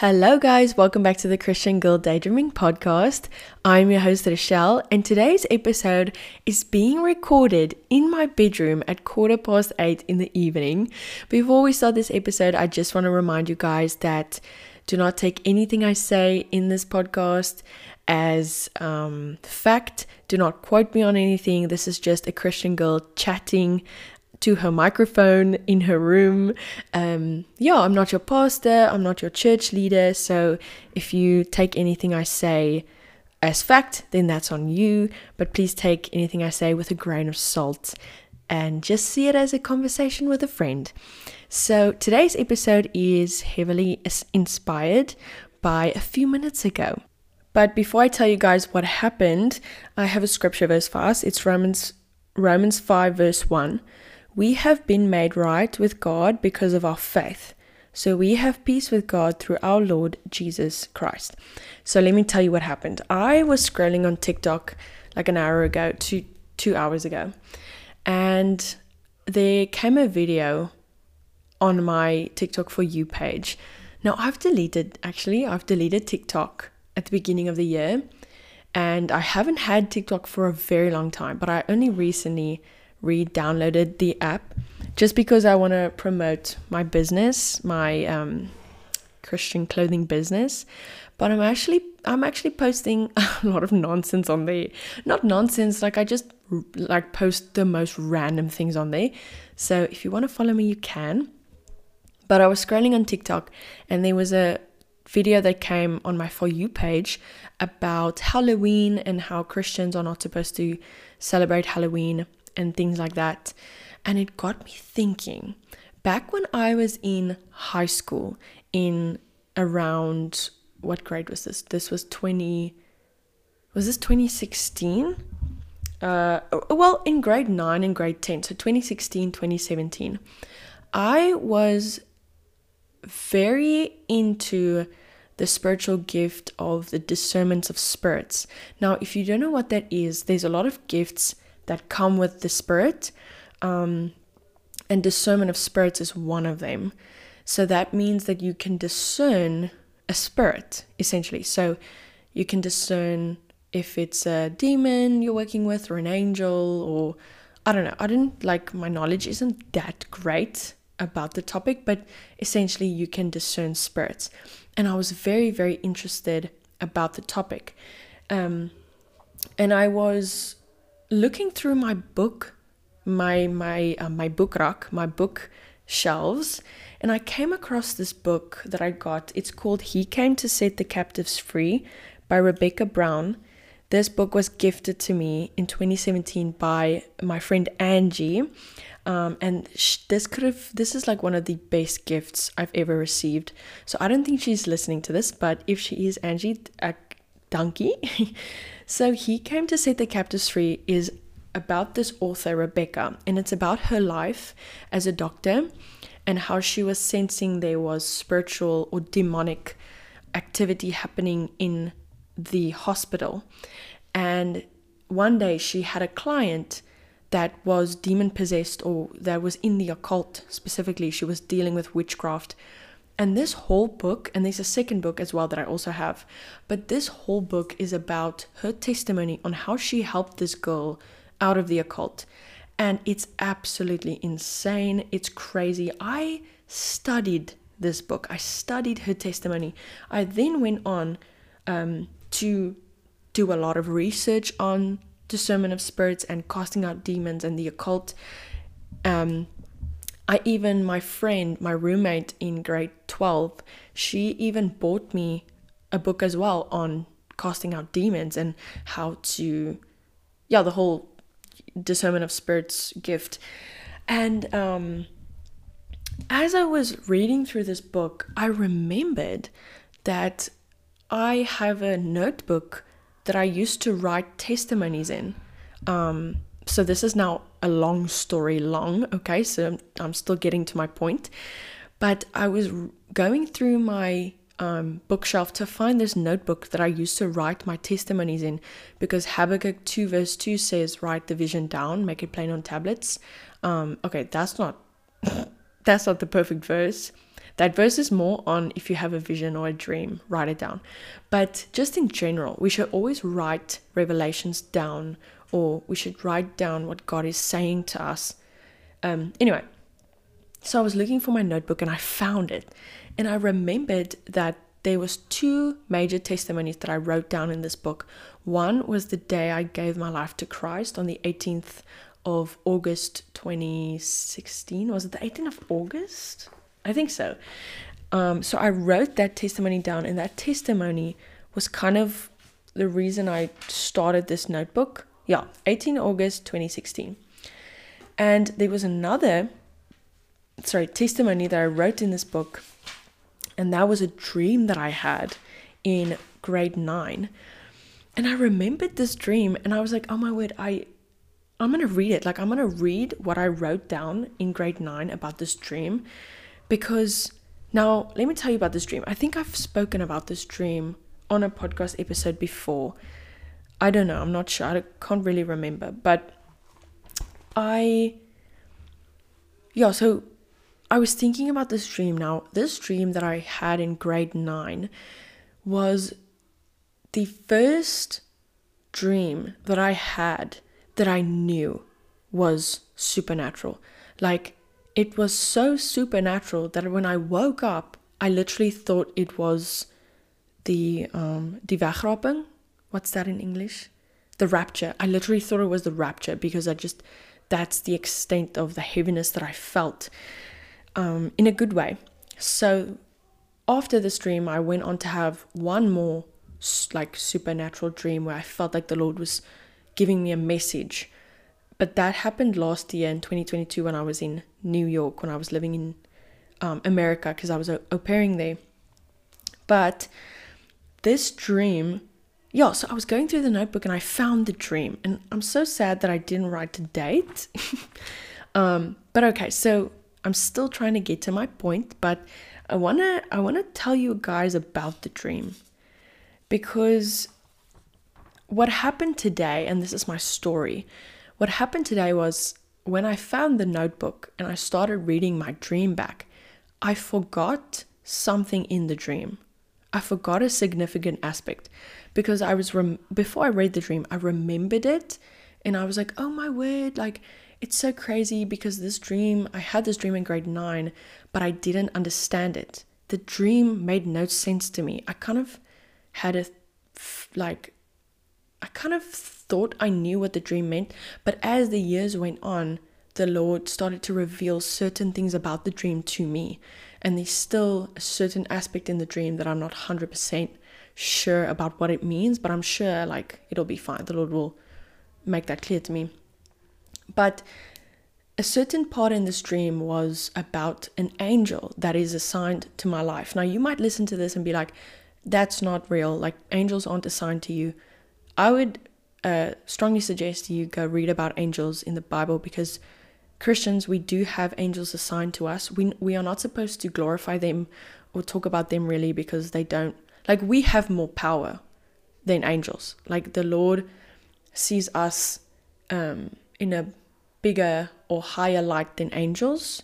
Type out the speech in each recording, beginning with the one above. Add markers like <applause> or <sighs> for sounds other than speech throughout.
Hello, guys. Welcome back to the Christian Girl Daydreaming podcast. I'm your host, Rochelle, and today's episode is being recorded in my bedroom at quarter past eight in the evening. Before we start this episode, I just want to remind you guys that do not take anything I say in this podcast as um, fact. Do not quote me on anything. This is just a Christian girl chatting to her microphone in her room. Um, yeah, I'm not your pastor, I'm not your church leader. So if you take anything I say as fact, then that's on you. But please take anything I say with a grain of salt and just see it as a conversation with a friend. So today's episode is heavily inspired by a few minutes ago. But before I tell you guys what happened, I have a scripture verse for us. It's Romans Romans 5 verse 1. We have been made right with God because of our faith. So we have peace with God through our Lord Jesus Christ. So let me tell you what happened. I was scrolling on TikTok like an hour ago, two two hours ago, and there came a video on my TikTok for you page. Now I've deleted actually, I've deleted TikTok at the beginning of the year, and I haven't had TikTok for a very long time, but I only recently re-downloaded the app just because I want to promote my business, my um, Christian clothing business. But I'm actually I'm actually posting <laughs> a lot of nonsense on there. Not nonsense, like I just like post the most random things on there. So if you want to follow me, you can. But I was scrolling on TikTok and there was a video that came on my For You page about Halloween and how Christians are not supposed to celebrate Halloween and things like that. And it got me thinking back when I was in high school, in around what grade was this? This was 20, was this 2016? Uh, well, in grade 9 and grade 10, so 2016, 2017, I was very into the spiritual gift of the discernment of spirits. Now, if you don't know what that is, there's a lot of gifts that come with the spirit. Um, and discernment of spirits is one of them. So that means that you can discern a spirit, essentially. So you can discern if it's a demon you're working with or an angel or I don't know. I didn't like my knowledge isn't that great about the topic, but essentially you can discern spirits. And I was very, very interested about the topic. Um, and I was looking through my book, my my uh, my book rack, my book shelves, and I came across this book that I got. It's called He Came to Set the Captives Free by Rebecca Brown. This book was gifted to me in 2017 by my friend Angie. Um, and sh- this could have this is like one of the best gifts I've ever received. So I don't think she's listening to this, but if she is, Angie, a donkey. <laughs> So he came to set the captives free is about this author Rebecca, and it's about her life as a doctor and how she was sensing there was spiritual or demonic activity happening in the hospital. And one day she had a client that was demon possessed or that was in the occult specifically. She was dealing with witchcraft and this whole book, and there's a second book as well that I also have, but this whole book is about her testimony on how she helped this girl out of the occult. And it's absolutely insane. It's crazy. I studied this book, I studied her testimony. I then went on um, to do a lot of research on discernment of spirits and casting out demons and the occult. Um, I even, my friend, my roommate in grade 12, she even bought me a book as well on casting out demons and how to, yeah, the whole discernment of spirits gift. And um, as I was reading through this book, I remembered that I have a notebook that I used to write testimonies in. Um, so this is now a long story long, okay? So I'm still getting to my point. But I was going through my um, bookshelf to find this notebook that I used to write my testimonies in because Habakkuk 2 verse 2 says, Write the vision down, make it plain on tablets. Um, okay, that's not <laughs> that's not the perfect verse. That verse is more on if you have a vision or a dream, write it down. But just in general, we should always write revelations down or we should write down what God is saying to us. Um, anyway, so I was looking for my notebook and I found it. And I remembered that there was two major testimonies that I wrote down in this book. One was the day I gave my life to Christ on the 18th of August 2016. Was it the 18th of August? I think so. Um, so I wrote that testimony down, and that testimony was kind of the reason I started this notebook. Yeah, 18 August 2016. And there was another, sorry, testimony that I wrote in this book, and that was a dream that I had in grade nine. And I remembered this dream, and I was like, oh my word, I I'm to read it. Like, I'm to read what I wrote down in grade nine about this dream because now let me tell you about this dream. I think I've spoken about this dream on a podcast episode before. I don't know. I'm not sure. I can't really remember. But I, yeah, so I was thinking about this dream now. This dream that I had in grade nine was the first dream that I had that I knew was supernatural. Like, it was so supernatural that when I woke up, I literally thought it was the um, die. What's that in English? The rapture. I literally thought it was the rapture because I just, that's the extent of the heaviness that I felt um, in a good way. So after this dream, I went on to have one more like supernatural dream where I felt like the Lord was giving me a message. But that happened last year in 2022 when I was in New York, when I was living in um, America, because I was au pairing there. But this dream, yeah, so I was going through the notebook and I found the dream. And I'm so sad that I didn't write the date. <laughs> um, but okay, so I'm still trying to get to my point, but I wanna I wanna tell you guys about the dream because what happened today, and this is my story, what happened today was when I found the notebook and I started reading my dream back, I forgot something in the dream. I forgot a significant aspect because I was rem- before I read the dream, I remembered it and I was like, "Oh my word, like it's so crazy because this dream, I had this dream in grade 9, but I didn't understand it. The dream made no sense to me. I kind of had a like I kind of thought I knew what the dream meant, but as the years went on, the Lord started to reveal certain things about the dream to me. And there's still a certain aspect in the dream that I'm not 100% sure about what it means, but I'm sure like it'll be fine. The Lord will make that clear to me. But a certain part in this dream was about an angel that is assigned to my life. Now, you might listen to this and be like, that's not real. Like, angels aren't assigned to you. I would uh, strongly suggest you go read about angels in the Bible because Christians, we do have angels assigned to us. We, we are not supposed to glorify them or talk about them really because they don't, like, we have more power than angels. Like, the Lord sees us um, in a bigger or higher light than angels.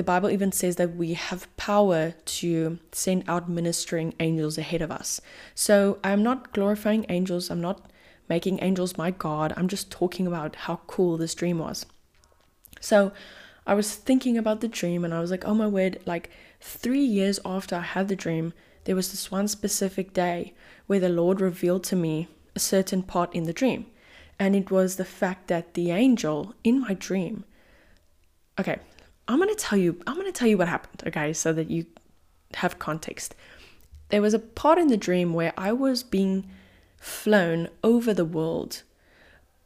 The Bible even says that we have power to send out ministering angels ahead of us. So I'm not glorifying angels, I'm not making angels my God, I'm just talking about how cool this dream was. So I was thinking about the dream and I was like, oh my word, like three years after I had the dream, there was this one specific day where the Lord revealed to me a certain part in the dream. And it was the fact that the angel in my dream, okay, I'm to tell you I'm to tell you what happened, okay, so that you have context. There was a part in the dream where I was being flown over the world,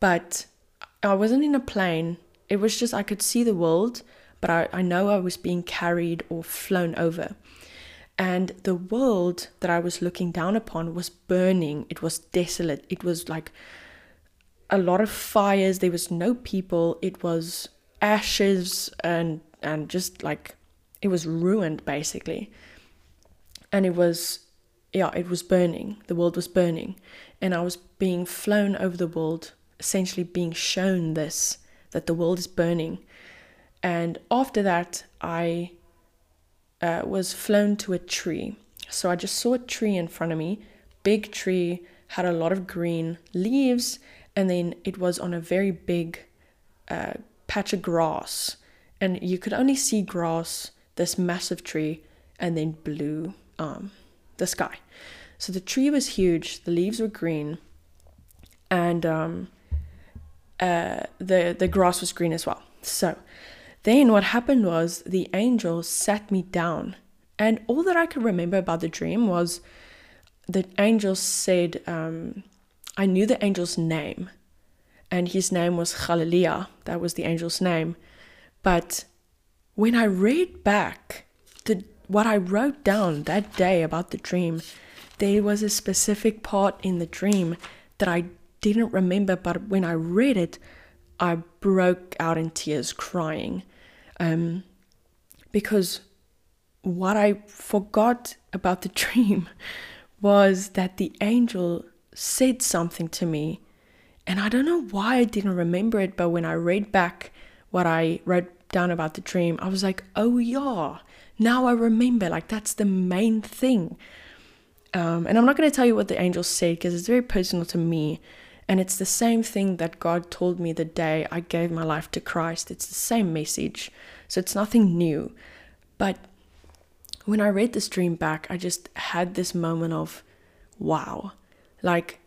but I wasn't in a plane. It was just I could see the world, but I, I know I was being carried or flown over. And the world that I was looking down upon was burning. It was desolate. It was like a lot of fires. There was no people. It was ashes and and just like it was ruined basically. And it was yeah, it was burning. The world was burning. And I was being flown over the world, essentially being shown this that the world is burning. And after that, I uh, was flown to a tree. So I just saw a tree in front of me, big tree, had a lot of green leaves, and then it was on a very big uh, patch of grass. And you could only see grass, this massive tree, and then blue, um, the sky. So the tree was huge, the leaves were green, and um, uh, the the grass was green as well. So then what happened was the angel sat me down, and all that I could remember about the dream was the angel said, um, I knew the angel's name, and his name was Hallelujah. That was the angel's name. But when I read back the what I wrote down that day about the dream, there was a specific part in the dream that I didn't remember, but when I read it, I broke out in tears crying. Um, because what I forgot about the <laughs> dream was that the angel said something to me. And I don't know why I didn't remember it, but when I read back what I wrote down about the dream, I was like, oh yeah, now I remember. Like, that's the main thing. Um, and I'm not going to tell you what the angel said because it's very personal to me. And it's the same thing that God told me the day I gave my life to Christ. It's the same message. So it's nothing new. But when I read this dream back, I just had this moment of wow. Like,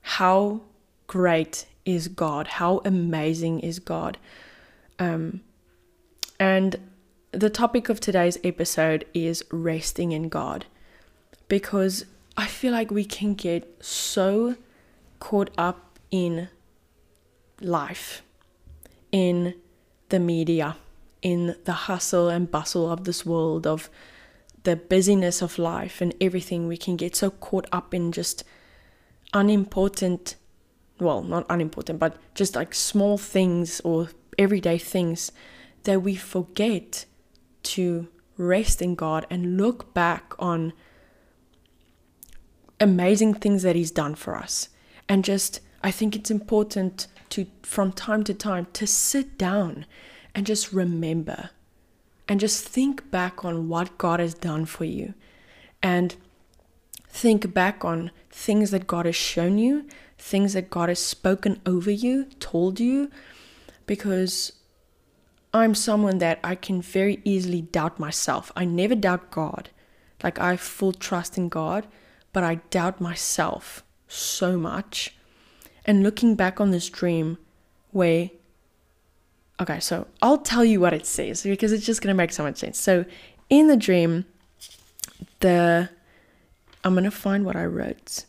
how great is God? How amazing is God? Um, and the topic of today's episode is resting in God because I feel like we can get so caught up in life, in the media, in the hustle and bustle of this world, of the busyness of life and everything. We can get so caught up in just unimportant, well, not unimportant, but just like small things or everyday things that we forget to rest in God and look back on amazing things that He's done for us. And just I think it's important to from time to time to sit down and just remember and just think back on what God has done for you. And think back on things that God has shown you, things that God has spoken over you, told you because I'm someone that I can very easily doubt myself. I never doubt God. Like I full trust in God, but I doubt myself so much. And looking back on this dream, where, okay, so I'll tell you what it says because it's just going to make so much sense. So in the dream, the, I'm going to find what I wrote.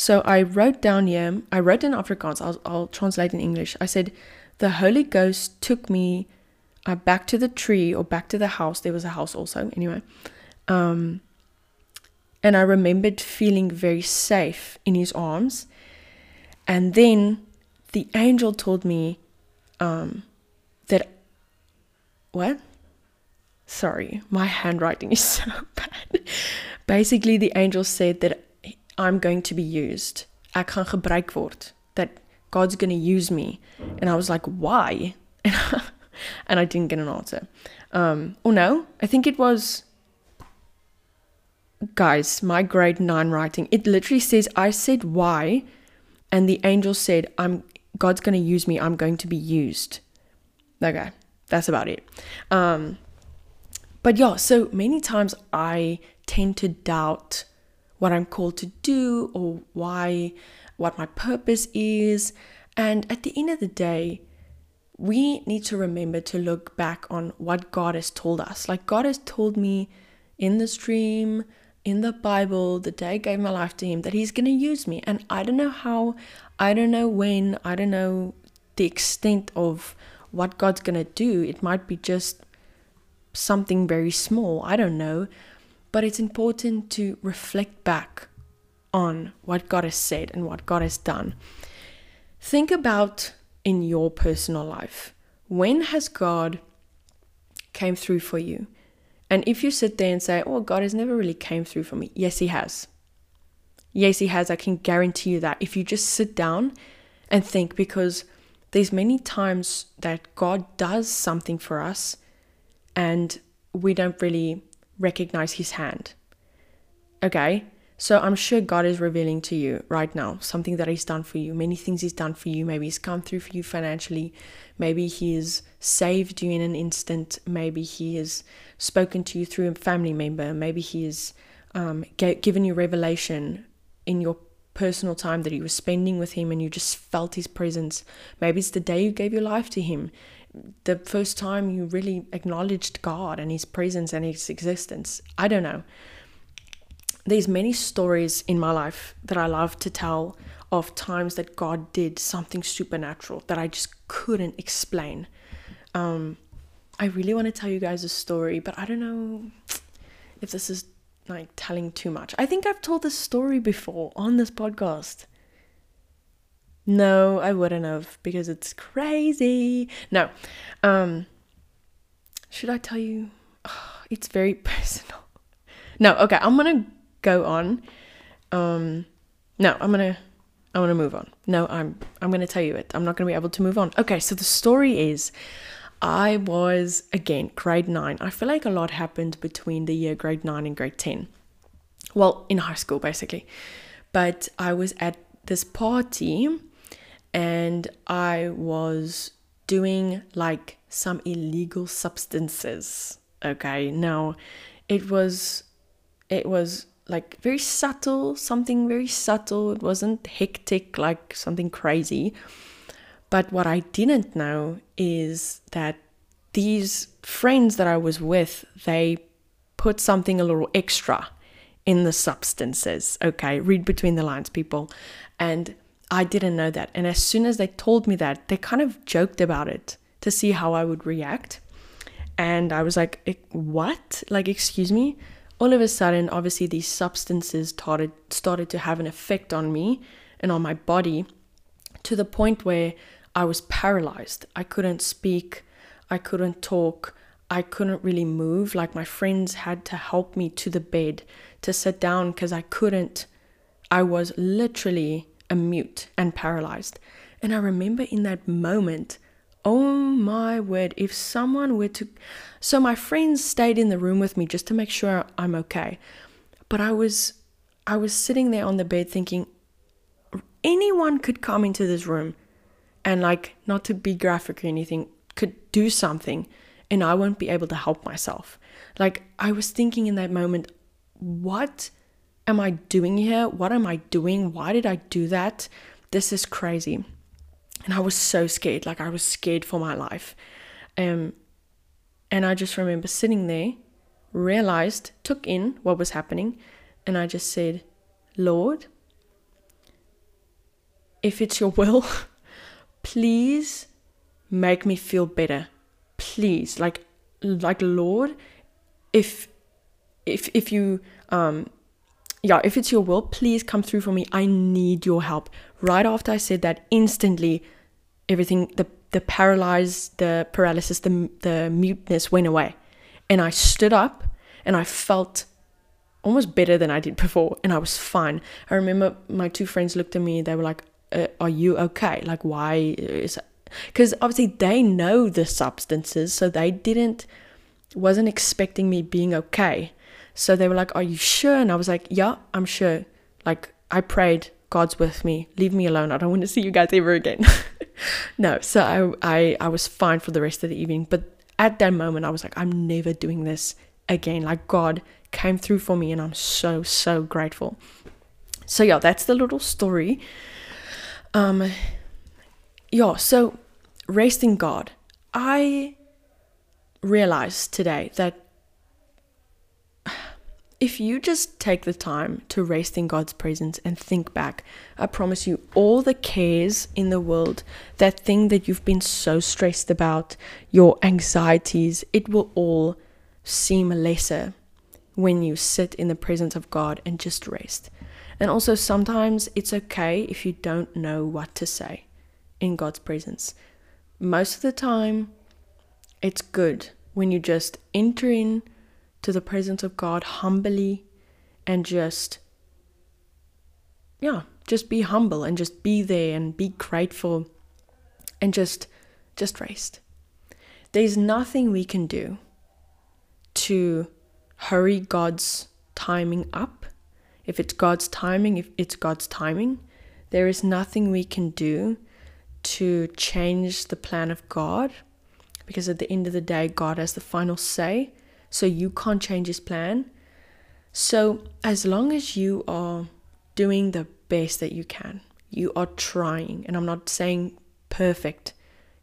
So I wrote down here, I wrote in Afrikaans, I'll, I'll translate in English. I said, The Holy Ghost took me uh, back to the tree or back to the house. There was a house also, anyway. Um, and I remembered feeling very safe in his arms. And then the angel told me um, that, what? Sorry, my handwriting is <laughs> so bad. Basically, the angel said that I'm going to be used. Ek gaan gebruik word. That God's going to use me. And I was like, why? <laughs> and I didn't get an answer. Um, oh no, I think it was guys, my grade 9 writing, it literally says I said why and the angel said I'm God's going to use me. I'm going to be used. Okay, that's about it. Um but yeah, so many times I tend to doubt what I'm called to do or why what my purpose is. And at the end of the day, we need to remember to look back on what God has told us. Like God has told me in this dream, in the Bible the day I gave my life to Him that He's going to use me. And I don't know how, I don't know when, I don't know the extent of what God's going to do. It might be just something very small, I don't know. But it's important to reflect back on what God has said and what God has done. Think about in your personal life when has God came through for you? And if you sit there and say, oh, God has never really came through for me, yes, He has. Yes, He has. I can guarantee you that. If you just sit down and think, because there's many times that God does something for us and we don't really recognize his hand. Okay? So I'm sure God is revealing to you right now something that He's done for you, many things He's done for you. Maybe He's come through for you financially. Maybe He has saved you in an instant. Maybe He has spoken to you through a family member. Maybe He has um, given you revelation in your personal time that you were spending with Him and you just felt His presence. Maybe it's the day you gave your life to Him, the first time you really acknowledged God and His presence and His existence. I don't know there's many stories in my life that I love to tell of times that God did something supernatural that I just couldn't explain. Um, I really want to tell you guys a story, but I don't know if this is like telling too much. I think I've told this story before on this podcast. No, I wouldn't have because it's crazy. No. Um, should I tell you? Oh, <sighs> it's very <laughs> personal. No, okay, I'm gonna go on. Um, no, I'm gonna I want to move on. No, I'm I'm going to tell you it. I'm not going to be able to move on. Okay, so the story is I was again grade 9. I feel like a lot happened between the year grade 9 and grade 10. Well, in high school basically. But I was at this party and I was doing like some illegal substances. Okay? Now, it was it was like very subtle, something very subtle. It wasn't hectic like something crazy. But what I didn't know is that these friends that I was with, they put something a little extra in the substances. Okay, read between the lines, people. And I didn't know that. And as soon as they told me that, they kind of joked about it to see how I would react. And I was like, what? Like, excuse me? all of a sudden, obviously, these substances started started to have an effect on me and on my body to the point where I was paralyzed. I couldn't speak, I couldn't talk, I couldn't really move. Like my friends had to help me to the bed to sit down because I couldn't. I was literally a mute and paralyzed. And I remember in that moment, Oh my word, if someone were to. So my friends stayed in the room with me just to make sure I'm okay. But I was I was sitting there on the bed thinking anyone could come into this room and like not to be graphic or anything could do something and I won't be able to help myself. Like I was thinking in that moment what am I doing here? What am I doing? Why did I do that? This is crazy and I was so scared, like I was scared for my life. Um, and I just remember sitting there, realized, took in what was happening, and I just said, Lord, if it's your will, <laughs> please make me feel better. Please, like, like Lord, if, if, if you, um, yeah, if it's your will, please come through for me. I need your help. Right after I said that, instantly, everything, the the paralyzed, the paralysis, the the muteness went away, and I stood up, and I felt almost better than I did before, and I was fine. I remember my two friends looked at me. They were like, uh, "Are you okay? Like, why is?" Because obviously they know the substances, so they didn't wasn't expecting me being okay. So they were like, Are you sure? And I was like, Yeah, I'm sure. Like, I prayed, God's with me. Leave me alone. I don't want to see you guys ever again. <laughs> no, so I, I, I was fine for the rest of the evening. But at that moment, I was like, I'm never doing this again. Like, God came through for me, and I'm so, so grateful. So, yeah, that's the little story. Um, yeah, so rest in God. I realized today that if you just take the time to rest in God's presence and think back, I promise you, all the cares in the world, that thing that you've been so stressed about, your anxieties, it will all seem lesser when you sit in the presence of God and just rest. And also, sometimes it's okay if you don't know what to say in God's presence. Most of the time, it's good when you just enter in to the presence of God humbly and just, yeah, just be humble and just be there and be grateful and just, just rest. There's nothing we can do to hurry God's timing up. If it's God's timing, if it's God's timing, there is nothing we can do to change the plan of God because at the end of the day, God has the final say. So you can't change his plan. So as long as you are doing the best that you can, you are trying, and I'm not saying perfect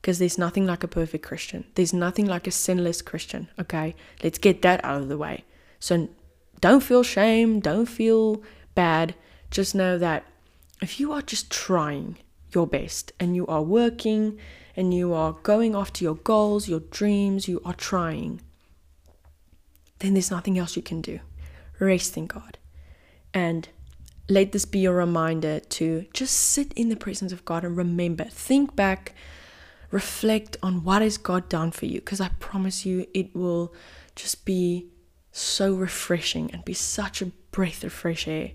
because there's nothing like a perfect Christian. There's nothing like a sinless Christian, okay? Let's get that out of the way. So don't feel shame, don't feel bad. Just know that if you are just trying your best and you are working and you are going after your goals, your dreams, you are trying, then there's nothing else you can do. Rest in God. And let this be a reminder to just sit in the presence of God and remember, think back, reflect on what has God done for you. Because I promise you, it will just be so refreshing and be such a breath of fresh air.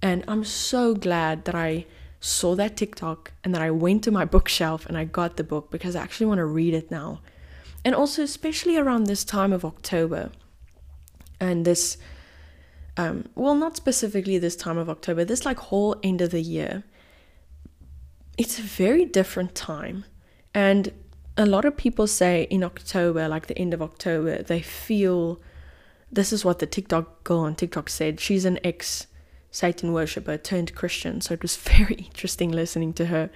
And I'm so glad that I saw that TikTok and that I went to my bookshelf and I got the book because I actually want to read it now. And also, especially around this time of October and this, um, well, not specifically this time of October, this like whole end of the year, it's a very different time. And a lot of people say in October, like the end of October, they feel this is what the TikTok girl on TikTok said. She's an ex Satan worshiper turned Christian. So it was <laughs> very interesting listening to her.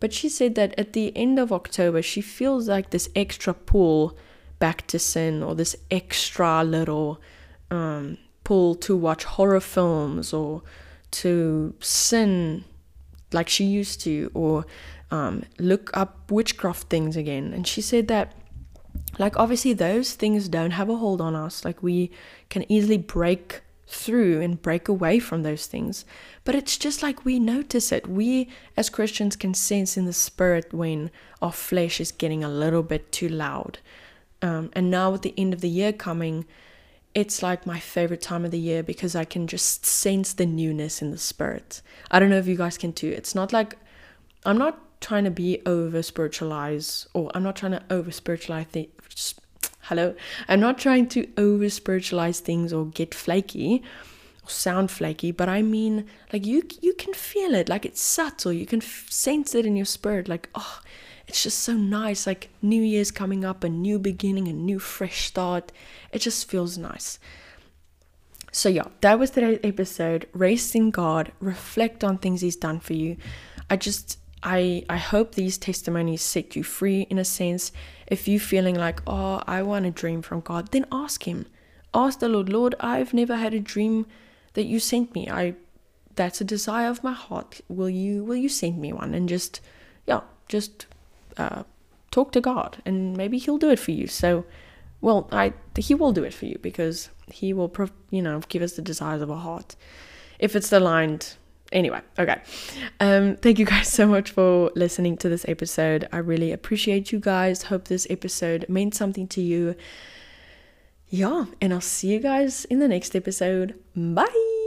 But she said that at the end of October, she feels like this extra pull back to sin or this extra little um, pull to watch horror films or to sin like she used to or um, look up witchcraft things again. And she said that like obviously those things don't have a hold on us like we can easily break through and break away from those things. But it's just like we notice it. We as Christians can sense in the spirit when our flesh is getting a little bit too loud. Um, and now with the end of the year coming, it's like my favorite time of the year because I can just sense the newness in the spirit. I don't know if you guys can too. It's not like I'm not trying to be over spiritualized or I'm not trying to over spiritualize the hello i'm not trying to over spiritualize things or get flaky or sound flaky but i mean like you you can feel it like it's subtle you can f- sense it in your spirit like oh it's just so nice like new year's coming up a new beginning a new fresh start it just feels nice so yeah that was today's episode rest in god reflect on things he's done for you i just I I hope these testimonies set you free in a sense. If you're feeling like, oh, I want a dream from God, then ask Him. Ask the Lord, Lord, I've never had a dream that you sent me. I that's a desire of my heart. Will you will you send me one? And just yeah, just uh, talk to God, and maybe He'll do it for you. So, well, I He will do it for you because He will, you know, give us the desires of our heart. If it's aligned anyway, okay. Um, thank you guys <laughs> so much for listening to this episode. I really appreciate you guys. Hope this episode meant something to you. Yeah, and I'll see you guys in the next episode. Bye.